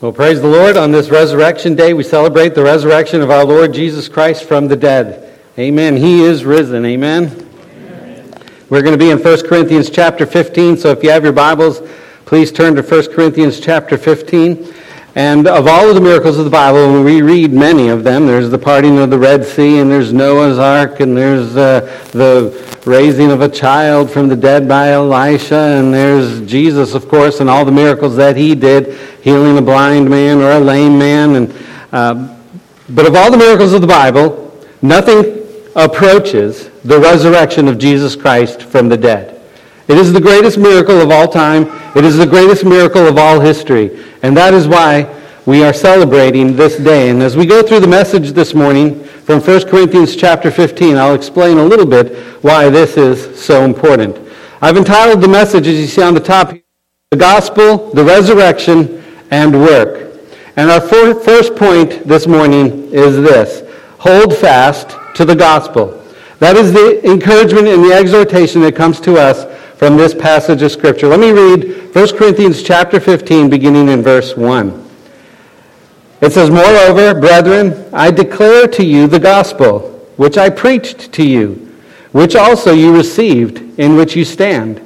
Well, praise the Lord. On this resurrection day, we celebrate the resurrection of our Lord Jesus Christ from the dead. Amen. He is risen. Amen. Amen. We're going to be in 1 Corinthians chapter 15, so if you have your Bibles, please turn to 1 Corinthians chapter 15. And of all of the miracles of the Bible, we read many of them. There's the parting of the Red Sea, and there's Noah's Ark, and there's uh, the raising of a child from the dead by Elisha, and there's Jesus, of course, and all the miracles that he did, healing a blind man or a lame man. And, uh, but of all the miracles of the Bible, nothing approaches the resurrection of Jesus Christ from the dead. It is the greatest miracle of all time. It is the greatest miracle of all history. And that is why we are celebrating this day. And as we go through the message this morning from 1 Corinthians chapter 15, I'll explain a little bit why this is so important. I've entitled the message, as you see on the top, The Gospel, the Resurrection, and Work. And our first point this morning is this hold fast to the gospel. That is the encouragement and the exhortation that comes to us from this passage of Scripture. Let me read 1 Corinthians chapter 15, beginning in verse 1. It says, Moreover, brethren, I declare to you the gospel, which I preached to you, which also you received, in which you stand,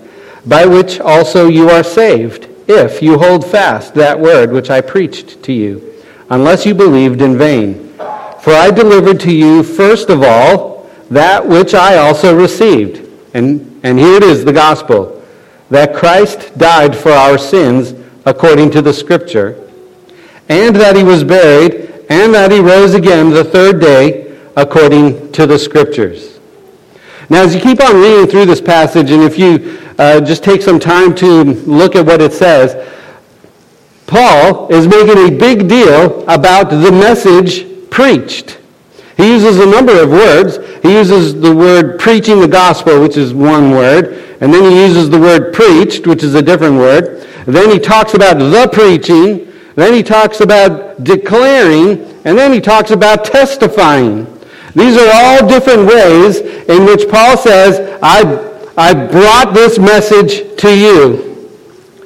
by which also you are saved, if you hold fast that word which I preached to you, unless you believed in vain. For I delivered to you first of all that which I also received. And and here it is, the gospel, that Christ died for our sins according to the scripture, and that he was buried, and that he rose again the third day according to the scriptures. Now, as you keep on reading through this passage, and if you uh, just take some time to look at what it says, Paul is making a big deal about the message preached. He uses a number of words. He uses the word preaching the gospel, which is one word, and then he uses the word preached, which is a different word. Then he talks about the preaching. Then he talks about declaring, and then he talks about testifying. These are all different ways in which Paul says, I, I brought this message to you.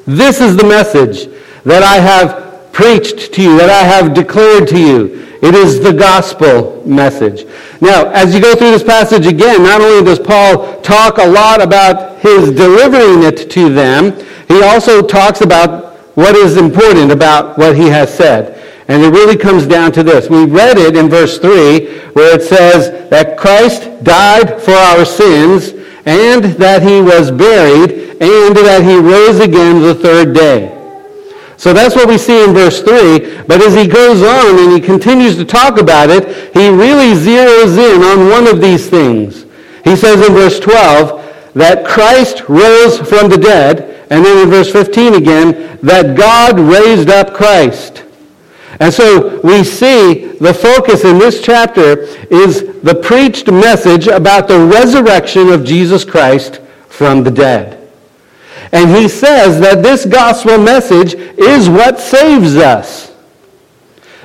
This is the message that I have preached to you, that I have declared to you. It is the gospel message. Now, as you go through this passage again, not only does Paul talk a lot about his delivering it to them, he also talks about what is important about what he has said. And it really comes down to this. We read it in verse 3 where it says that Christ died for our sins and that he was buried and that he rose again the third day. So that's what we see in verse 3. But as he goes on and he continues to talk about it, he really zeroes in on one of these things. He says in verse 12 that Christ rose from the dead, and then in verse 15 again, that God raised up Christ. And so we see the focus in this chapter is the preached message about the resurrection of Jesus Christ from the dead. And he says that this gospel message is what saves us.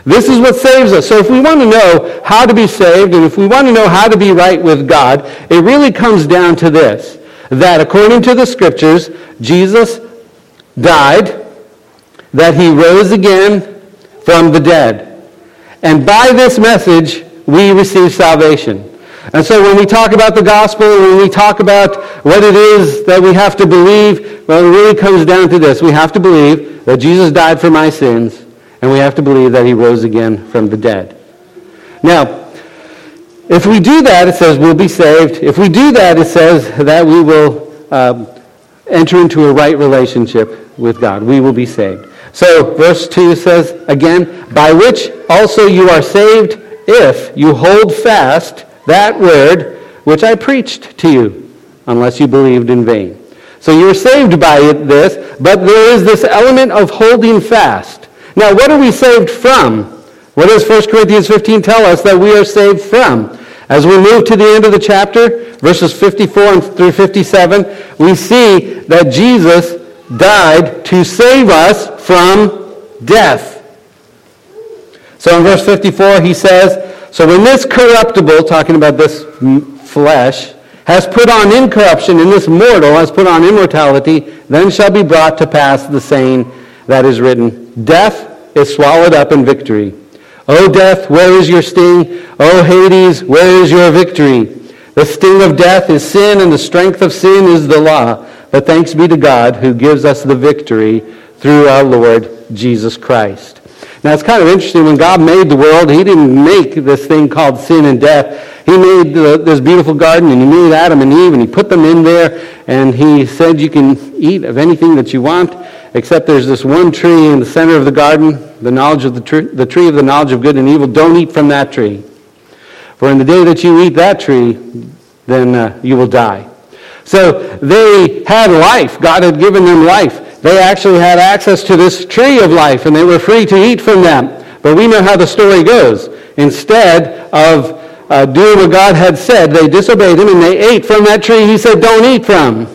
This is what saves us. So if we want to know how to be saved and if we want to know how to be right with God, it really comes down to this. That according to the scriptures, Jesus died, that he rose again from the dead. And by this message, we receive salvation. And so when we talk about the gospel, when we talk about what it is that we have to believe, well, it really comes down to this. We have to believe that Jesus died for my sins, and we have to believe that he rose again from the dead. Now, if we do that, it says we'll be saved. If we do that, it says that we will um, enter into a right relationship with God. We will be saved. So verse 2 says, again, by which also you are saved if you hold fast that word which I preached to you, unless you believed in vain. So you're saved by it, this, but there is this element of holding fast. Now, what are we saved from? What does 1 Corinthians 15 tell us that we are saved from? As we move to the end of the chapter, verses 54 through 57, we see that Jesus died to save us from death. So in verse 54, he says, so when this corruptible, talking about this flesh, has put on incorruption, and this mortal has put on immortality, then shall be brought to pass the saying that is written, Death is swallowed up in victory. O death, where is your sting? O Hades, where is your victory? The sting of death is sin, and the strength of sin is the law. But thanks be to God who gives us the victory through our Lord Jesus Christ. Now it's kind of interesting. When God made the world, he didn't make this thing called sin and death. He made the, this beautiful garden, and he made Adam and Eve, and he put them in there, and he said you can eat of anything that you want, except there's this one tree in the center of the garden, the knowledge of the, tree, the tree of the knowledge of good and evil. Don't eat from that tree. For in the day that you eat that tree, then uh, you will die. So they had life. God had given them life. They actually had access to this tree of life, and they were free to eat from them. But we know how the story goes. Instead of uh, doing what God had said, they disobeyed him and they ate from that tree he said, don't eat from.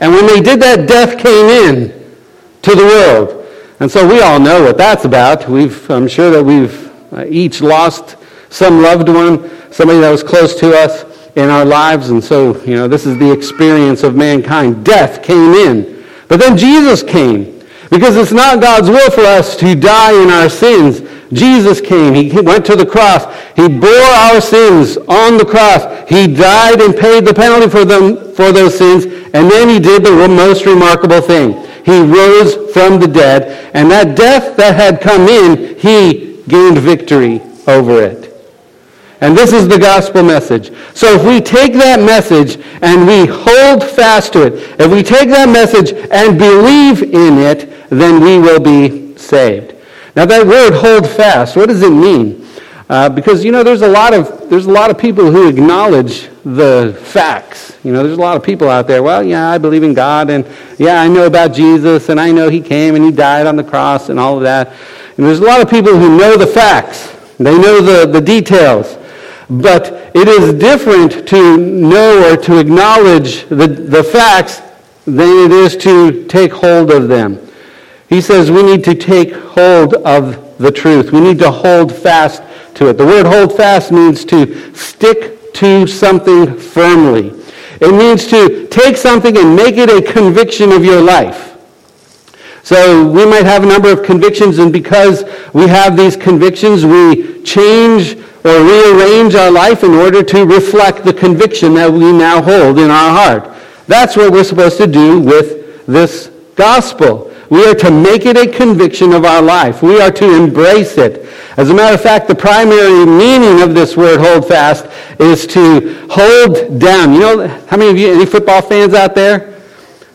And when they did that, death came in to the world. And so we all know what that's about. We've, I'm sure that we've uh, each lost some loved one, somebody that was close to us in our lives. And so, you know, this is the experience of mankind. Death came in. But then Jesus came. Because it's not God's will for us to die in our sins. Jesus came. He went to the cross. He bore our sins on the cross. He died and paid the penalty for them for those sins. And then he did the most remarkable thing. He rose from the dead. And that death that had come in, he gained victory over it. And this is the gospel message. So if we take that message and we hold fast to it, if we take that message and believe in it, then we will be saved. Now that word hold fast, what does it mean? Uh, because you know there's a lot of there's a lot of people who acknowledge the facts. You know, there's a lot of people out there. Well, yeah, I believe in God, and yeah, I know about Jesus, and I know He came and He died on the cross, and all of that. And there's a lot of people who know the facts. They know the, the details. But it is different to know or to acknowledge the, the facts than it is to take hold of them. He says we need to take hold of the truth. We need to hold fast to it. The word hold fast means to stick to something firmly. It means to take something and make it a conviction of your life. So we might have a number of convictions, and because we have these convictions, we change or rearrange our life in order to reflect the conviction that we now hold in our heart. That's what we're supposed to do with this gospel. We are to make it a conviction of our life. We are to embrace it. As a matter of fact, the primary meaning of this word hold fast is to hold down. You know, how many of you, any football fans out there?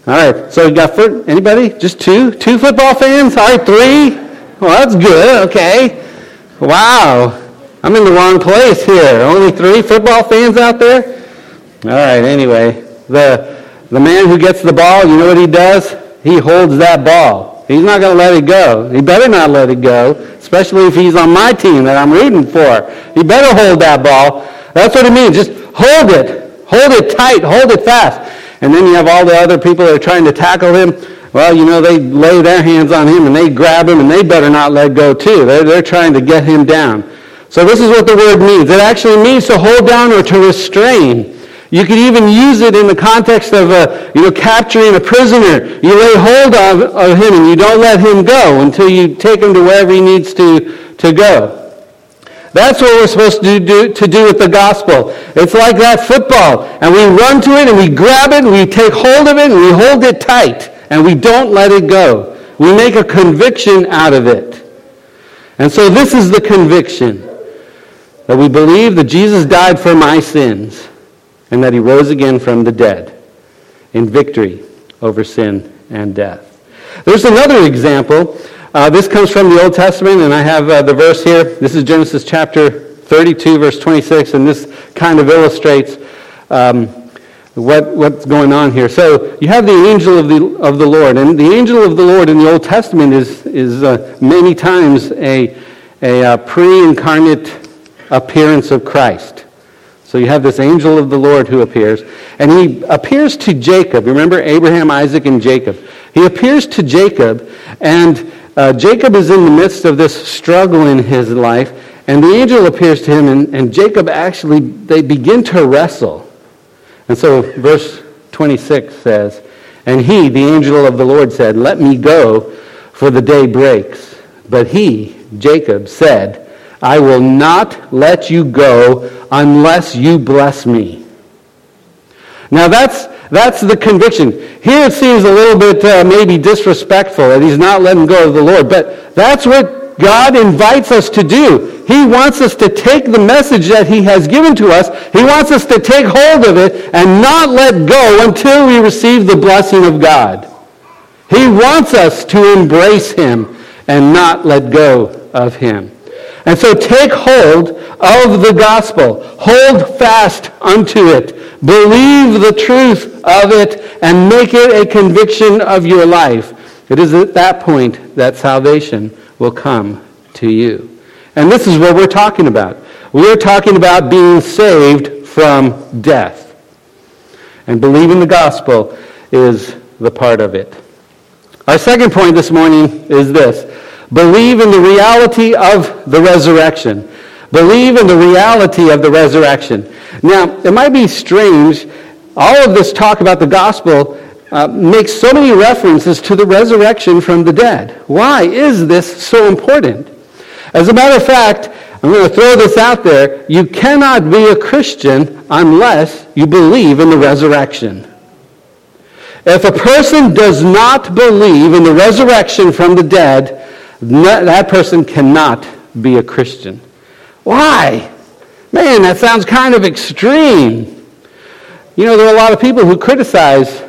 All right, so you got foot, anybody? Just two? Two football fans? All right, three? Well, that's good, okay. Wow. I'm in the wrong place here. Only three football fans out there? All right, anyway. The, the man who gets the ball, you know what he does? He holds that ball. He's not going to let it go. He better not let it go, especially if he's on my team that I'm rooting for. He better hold that ball. That's what it means. Just hold it. Hold it tight. Hold it fast. And then you have all the other people that are trying to tackle him. Well, you know, they lay their hands on him and they grab him and they better not let go too. They're, they're trying to get him down. So this is what the word means. It actually means to hold down or to restrain. You could even use it in the context of a, you know, capturing a prisoner. You lay hold of, of him and you don't let him go until you take him to wherever he needs to, to go. That's what we're supposed to do, to do with the gospel. It's like that football. And we run to it and we grab it and we take hold of it and we hold it tight and we don't let it go. We make a conviction out of it. And so this is the conviction that we believe that Jesus died for my sins and that he rose again from the dead in victory over sin and death. There's another example. Uh, this comes from the Old Testament, and I have uh, the verse here. This is Genesis chapter 32, verse 26, and this kind of illustrates um, what, what's going on here. So you have the angel of the, of the Lord, and the angel of the Lord in the Old Testament is, is uh, many times a, a uh, pre-incarnate appearance of Christ. So you have this angel of the Lord who appears, and he appears to Jacob. Remember Abraham, Isaac, and Jacob. He appears to Jacob, and uh, Jacob is in the midst of this struggle in his life, and the angel appears to him, and, and Jacob actually, they begin to wrestle. And so verse 26 says, And he, the angel of the Lord, said, Let me go, for the day breaks. But he, Jacob, said, I will not let you go unless you bless me. Now that's, that's the conviction. Here it seems a little bit uh, maybe disrespectful that he's not letting go of the Lord, but that's what God invites us to do. He wants us to take the message that he has given to us. He wants us to take hold of it and not let go until we receive the blessing of God. He wants us to embrace him and not let go of him. And so take hold of the gospel. Hold fast unto it. Believe the truth of it and make it a conviction of your life. It is at that point that salvation will come to you. And this is what we're talking about. We're talking about being saved from death. And believing the gospel is the part of it. Our second point this morning is this. Believe in the reality of the resurrection. Believe in the reality of the resurrection. Now, it might be strange. All of this talk about the gospel uh, makes so many references to the resurrection from the dead. Why is this so important? As a matter of fact, I'm going to throw this out there. You cannot be a Christian unless you believe in the resurrection. If a person does not believe in the resurrection from the dead, that person cannot be a Christian. Why? Man, that sounds kind of extreme. You know, there are a lot of people who criticize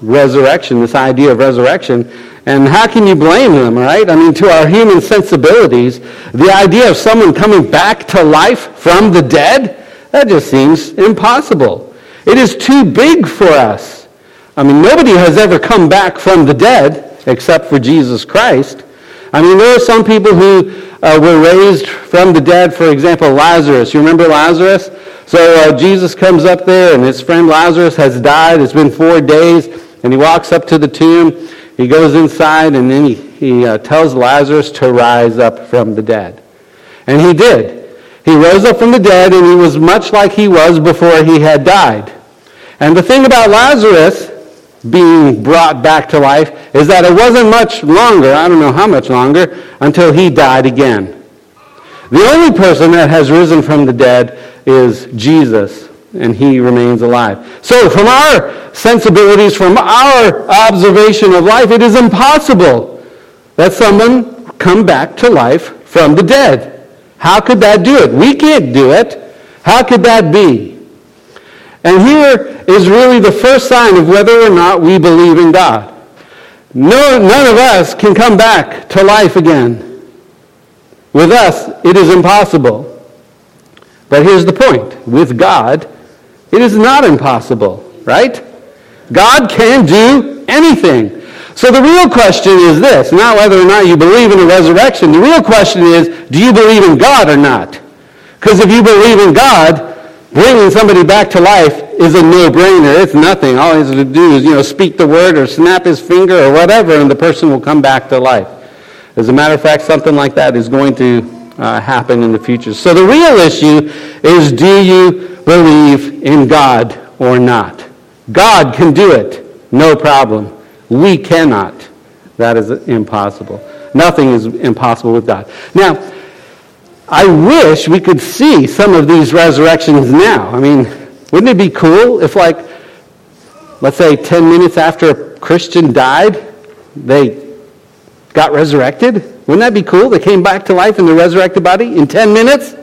resurrection, this idea of resurrection, and how can you blame them, right? I mean, to our human sensibilities, the idea of someone coming back to life from the dead, that just seems impossible. It is too big for us. I mean, nobody has ever come back from the dead except for Jesus Christ. I mean, there are some people who uh, were raised from the dead, for example, Lazarus. You remember Lazarus? So uh, Jesus comes up there, and his friend Lazarus has died. It's been four days, and he walks up to the tomb. He goes inside, and then he, he uh, tells Lazarus to rise up from the dead. And he did. He rose up from the dead, and he was much like he was before he had died. And the thing about Lazarus being brought back to life is that it wasn't much longer, I don't know how much longer, until he died again. The only person that has risen from the dead is Jesus, and he remains alive. So, from our sensibilities, from our observation of life, it is impossible that someone come back to life from the dead. How could that do it? We can't do it. How could that be? And here is really the first sign of whether or not we believe in God. No, none of us can come back to life again. With us, it is impossible. But here's the point. With God, it is not impossible, right? God can do anything. So the real question is this, not whether or not you believe in the resurrection. The real question is, do you believe in God or not? Because if you believe in God, Bringing somebody back to life is a no-brainer. It's nothing. All he has to do is, you know, speak the word or snap his finger or whatever, and the person will come back to life. As a matter of fact, something like that is going to uh, happen in the future. So the real issue is, do you believe in God or not? God can do it. No problem. We cannot. That is impossible. Nothing is impossible with God. Now, I wish we could see some of these resurrections now. I mean, wouldn't it be cool if, like, let's say 10 minutes after a Christian died, they got resurrected? Wouldn't that be cool? They came back to life in the resurrected body in 10 minutes?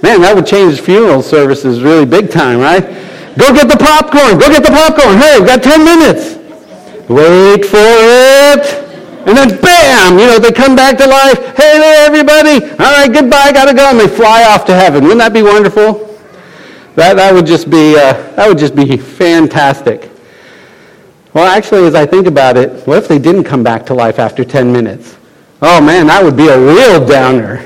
Man, that would change funeral services really big time, right? Go get the popcorn. Go get the popcorn. Hey, we've got 10 minutes. Wait for it. And then bam, you know, they come back to life. Hey there, everybody. All right, goodbye, gotta go. And they fly off to heaven. Wouldn't that be wonderful? That, that would just be uh, that would just be fantastic. Well, actually, as I think about it, what if they didn't come back to life after 10 minutes? Oh man, that would be a real downer.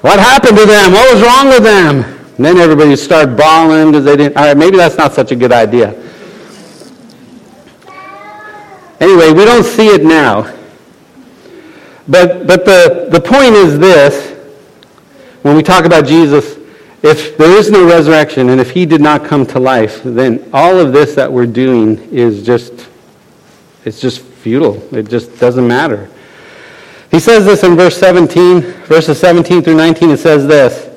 What happened to them? What was wrong with them? And then everybody would start bawling because they didn't. All right, maybe that's not such a good idea. Anyway, we don't see it now. But, but the, the point is this when we talk about Jesus, if there is no resurrection and if he did not come to life, then all of this that we're doing is just, it's just futile. It just doesn't matter. He says this in verse 17, verses 17 through 19. It says this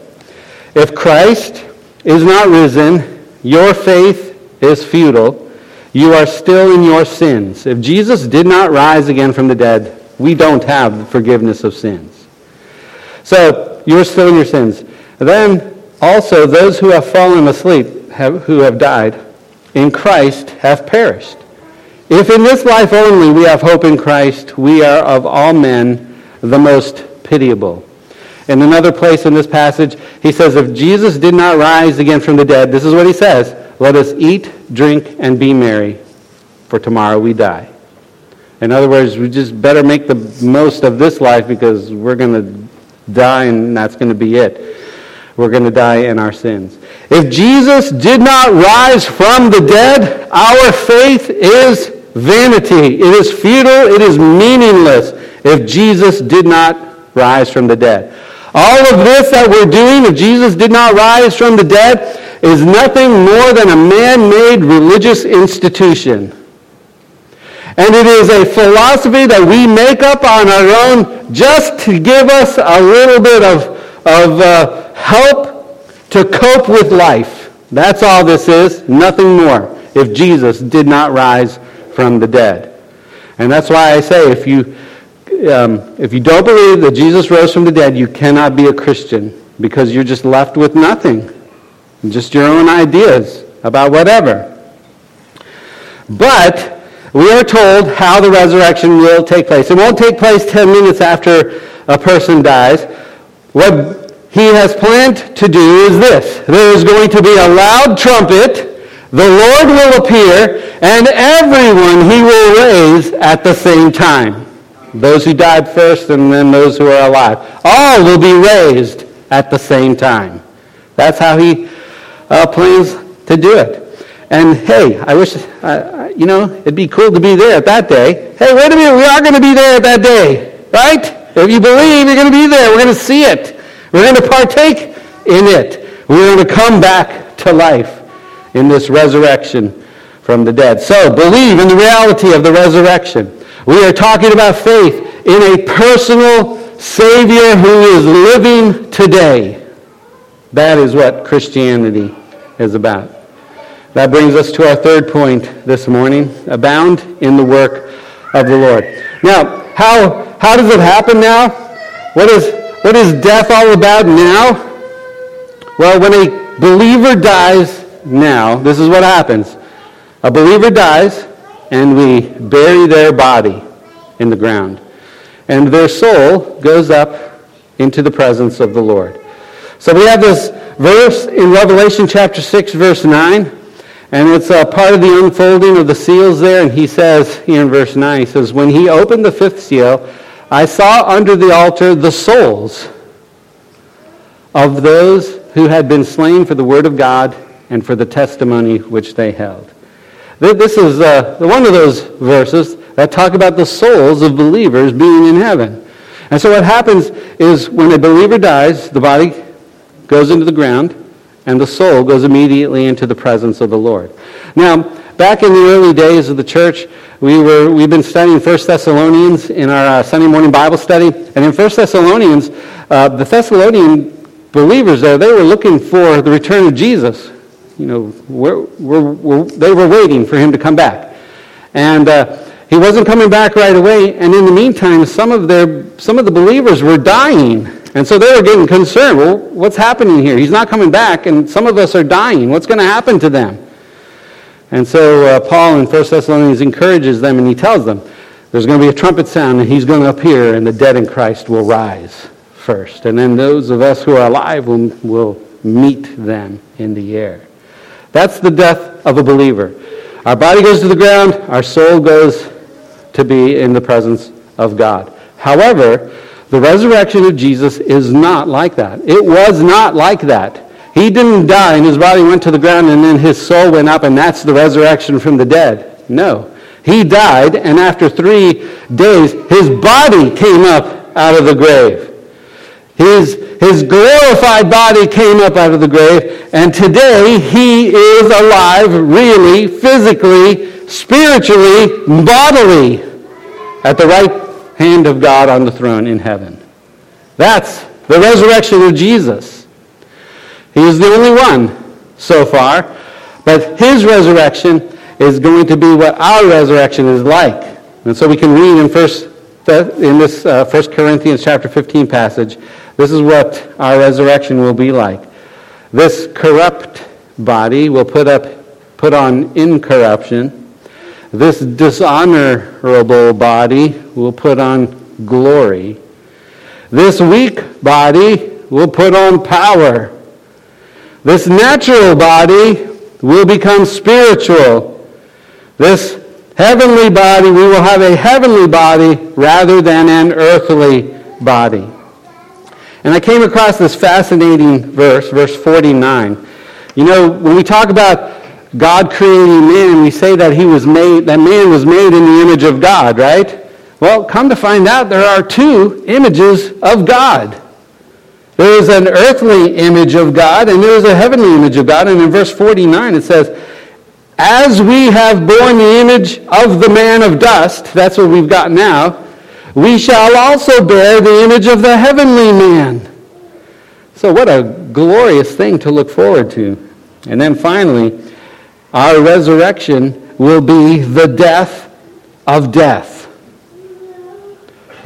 If Christ is not risen, your faith is futile. You are still in your sins. If Jesus did not rise again from the dead, we don't have the forgiveness of sins. So, you're still in your sins. Then, also, those who have fallen asleep, have, who have died in Christ, have perished. If in this life only we have hope in Christ, we are of all men the most pitiable. In another place in this passage, he says, If Jesus did not rise again from the dead, this is what he says let us eat, drink, and be merry, for tomorrow we die. In other words, we just better make the most of this life because we're going to die and that's going to be it. We're going to die in our sins. If Jesus did not rise from the dead, our faith is vanity. It is futile. It is meaningless if Jesus did not rise from the dead. All of this that we're doing, if Jesus did not rise from the dead, is nothing more than a man-made religious institution. And it is a philosophy that we make up on our own just to give us a little bit of, of uh, help to cope with life. That's all this is, nothing more, if Jesus did not rise from the dead. And that's why I say if you, um, if you don't believe that Jesus rose from the dead, you cannot be a Christian because you're just left with nothing. Just your own ideas about whatever. But we are told how the resurrection will take place. It won't take place 10 minutes after a person dies. What he has planned to do is this. There is going to be a loud trumpet. The Lord will appear, and everyone he will raise at the same time. Those who died first and then those who are alive. All will be raised at the same time. That's how he uh, plans to do it. And hey, I wish, uh, you know, it'd be cool to be there at that day. Hey, wait a minute, we are going to be there at that day, right? If you believe, you're going to be there. We're going to see it. We're going to partake in it. We're going to come back to life in this resurrection from the dead. So, believe in the reality of the resurrection. We are talking about faith in a personal Savior who is living today. That is what Christianity is about. That brings us to our third point this morning abound in the work of the Lord. Now, how, how does it happen now? What is, what is death all about now? Well, when a believer dies now, this is what happens. A believer dies, and we bury their body in the ground. And their soul goes up into the presence of the Lord. So we have this verse in Revelation chapter 6, verse 9. And it's a part of the unfolding of the seals there. And he says, here in verse 9, he says, When he opened the fifth seal, I saw under the altar the souls of those who had been slain for the word of God and for the testimony which they held. This is uh, one of those verses that talk about the souls of believers being in heaven. And so what happens is when a believer dies, the body goes into the ground, and the soul goes immediately into the presence of the Lord. Now, back in the early days of the church, we were, we've been studying 1 Thessalonians in our uh, Sunday morning Bible study. And in 1 Thessalonians, uh, the Thessalonian believers there, they were looking for the return of Jesus. You know, we're, we're, we're, they were waiting for him to come back. And uh, he wasn't coming back right away. And in the meantime, some of, their, some of the believers were dying. And so they were getting concerned. Well, what's happening here? He's not coming back, and some of us are dying. What's going to happen to them? And so uh, Paul in 1 Thessalonians encourages them, and he tells them, there's going to be a trumpet sound, and he's going to appear, and the dead in Christ will rise first. And then those of us who are alive will, will meet them in the air. That's the death of a believer. Our body goes to the ground, our soul goes to be in the presence of God. However, the resurrection of Jesus is not like that. It was not like that. He didn't die and his body went to the ground and then his soul went up and that's the resurrection from the dead. No. He died and after three days his body came up out of the grave. His, his glorified body came up out of the grave and today he is alive really, physically, spiritually, bodily at the right hand of God on the throne in heaven. That's the resurrection of Jesus. He is the only one so far, but his resurrection is going to be what our resurrection is like. And so we can read in first in this uh, 1 Corinthians chapter 15 passage, this is what our resurrection will be like. This corrupt body will put up put on incorruption. This dishonorable body will put on glory. This weak body will put on power. This natural body will become spiritual. This heavenly body, we will have a heavenly body rather than an earthly body. And I came across this fascinating verse, verse 49. You know, when we talk about God creating man, we say that he was made, that man was made in the image of God, right? Well, come to find out, there are two images of God. There is an earthly image of God, and there is a heavenly image of God. And in verse 49, it says, As we have borne the image of the man of dust, that's what we've got now, we shall also bear the image of the heavenly man. So, what a glorious thing to look forward to. And then finally, our resurrection will be the death of death.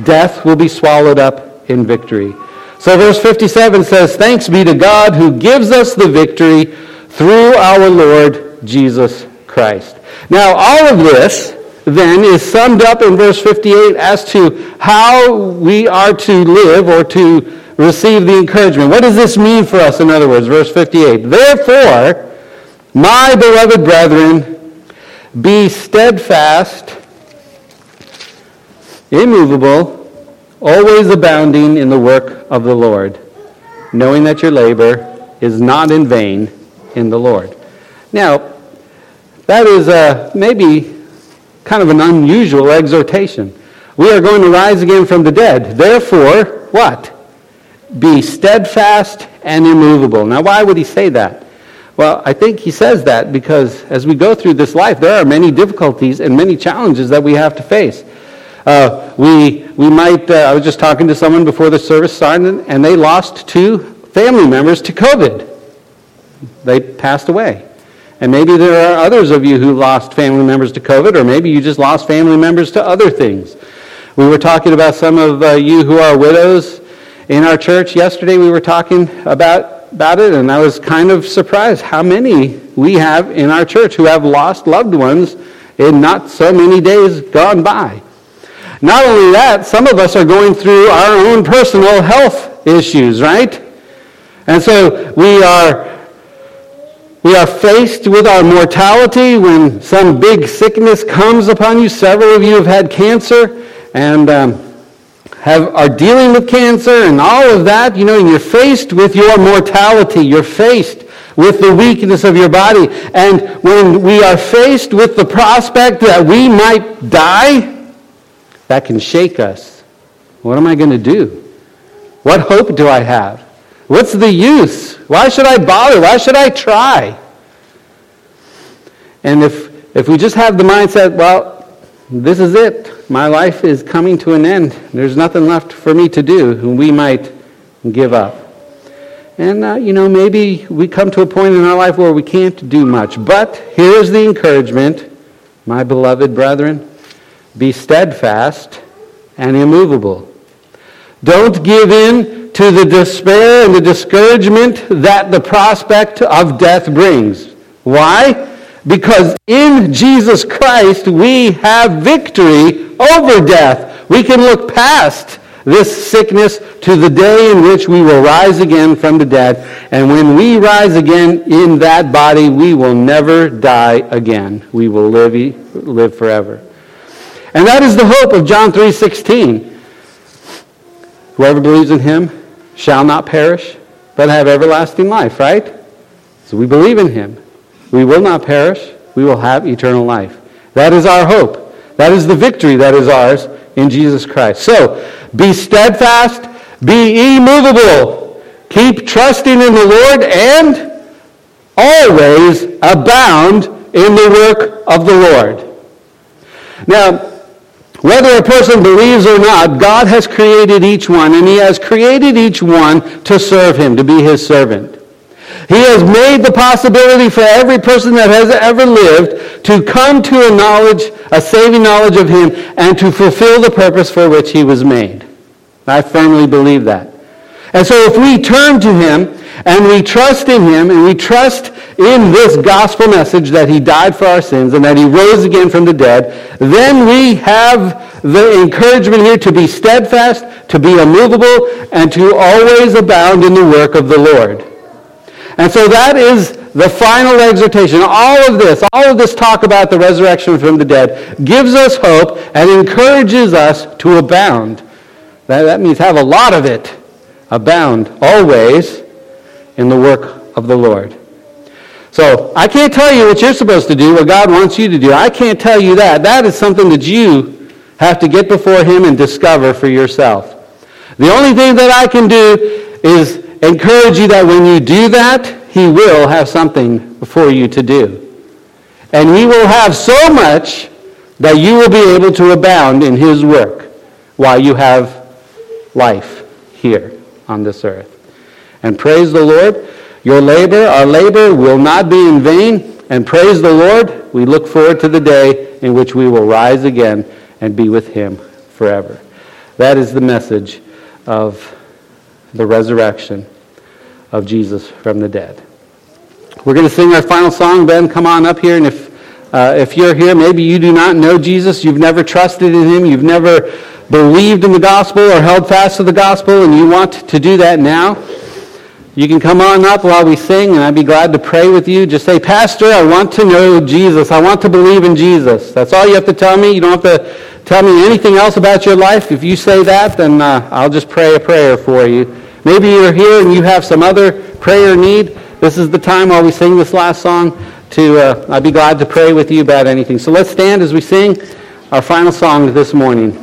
Death will be swallowed up in victory. So, verse 57 says, Thanks be to God who gives us the victory through our Lord Jesus Christ. Now, all of this then is summed up in verse 58 as to how we are to live or to receive the encouragement. What does this mean for us, in other words? Verse 58. Therefore, my beloved brethren, be steadfast, immovable, always abounding in the work of the Lord, knowing that your labor is not in vain in the Lord. Now, that is uh, maybe kind of an unusual exhortation. We are going to rise again from the dead. Therefore, what? Be steadfast and immovable. Now, why would he say that? Well, I think he says that because as we go through this life, there are many difficulties and many challenges that we have to face. Uh, we, we might, uh, I was just talking to someone before the service started, and they lost two family members to COVID. They passed away. And maybe there are others of you who lost family members to COVID, or maybe you just lost family members to other things. We were talking about some of uh, you who are widows in our church. Yesterday we were talking about, about it, and I was kind of surprised how many we have in our church who have lost loved ones in not so many days gone by. Not only that, some of us are going through our own personal health issues, right? And so we are we are faced with our mortality when some big sickness comes upon you. Several of you have had cancer and um, have, are dealing with cancer and all of that. You know, you're faced with your mortality. You're faced with the weakness of your body. And when we are faced with the prospect that we might die, that can shake us. What am I going to do? What hope do I have? What's the use? Why should I bother? Why should I try? And if, if we just have the mindset, well, this is it. My life is coming to an end. There's nothing left for me to do. We might give up. And, uh, you know, maybe we come to a point in our life where we can't do much. But here's the encouragement, my beloved brethren. Be steadfast and immovable. Don't give in to the despair and the discouragement that the prospect of death brings. Why? Because in Jesus Christ we have victory over death. We can look past this sickness to the day in which we will rise again from the dead. And when we rise again in that body, we will never die again. We will live, live forever. And that is the hope of John 3.16. Whoever believes in him shall not perish, but have everlasting life, right? So we believe in him. We will not perish. We will have eternal life. That is our hope. That is the victory that is ours in Jesus Christ. So, be steadfast, be immovable, keep trusting in the Lord, and always abound in the work of the Lord. Now, Whether a person believes or not, God has created each one, and he has created each one to serve him, to be his servant. He has made the possibility for every person that has ever lived to come to a knowledge, a saving knowledge of him, and to fulfill the purpose for which he was made. I firmly believe that. And so if we turn to him and we trust in him and we trust in this gospel message that he died for our sins and that he rose again from the dead, then we have the encouragement here to be steadfast, to be immovable, and to always abound in the work of the Lord. And so that is the final exhortation. All of this, all of this talk about the resurrection from the dead gives us hope and encourages us to abound. That, that means have a lot of it. Abound always in the work of the Lord. So I can't tell you what you're supposed to do, what God wants you to do. I can't tell you that. That is something that you have to get before Him and discover for yourself. The only thing that I can do is encourage you that when you do that, he will have something for you to do. And he will have so much that you will be able to abound in his work while you have life here on this earth. And praise the Lord, your labor, our labor will not be in vain. And praise the Lord, we look forward to the day in which we will rise again and be with him forever. That is the message of the resurrection of Jesus from the dead. We're going to sing our final song. Ben, come on up here. And if, uh, if you're here, maybe you do not know Jesus, you've never trusted in him, you've never believed in the gospel or held fast to the gospel, and you want to do that now, you can come on up while we sing, and I'd be glad to pray with you. Just say, Pastor, I want to know Jesus. I want to believe in Jesus. That's all you have to tell me. You don't have to tell me anything else about your life. If you say that, then uh, I'll just pray a prayer for you. Maybe you're here and you have some other prayer need. This is the time while we sing this last song to, uh, I'd be glad to pray with you about anything. So let's stand as we sing our final song this morning.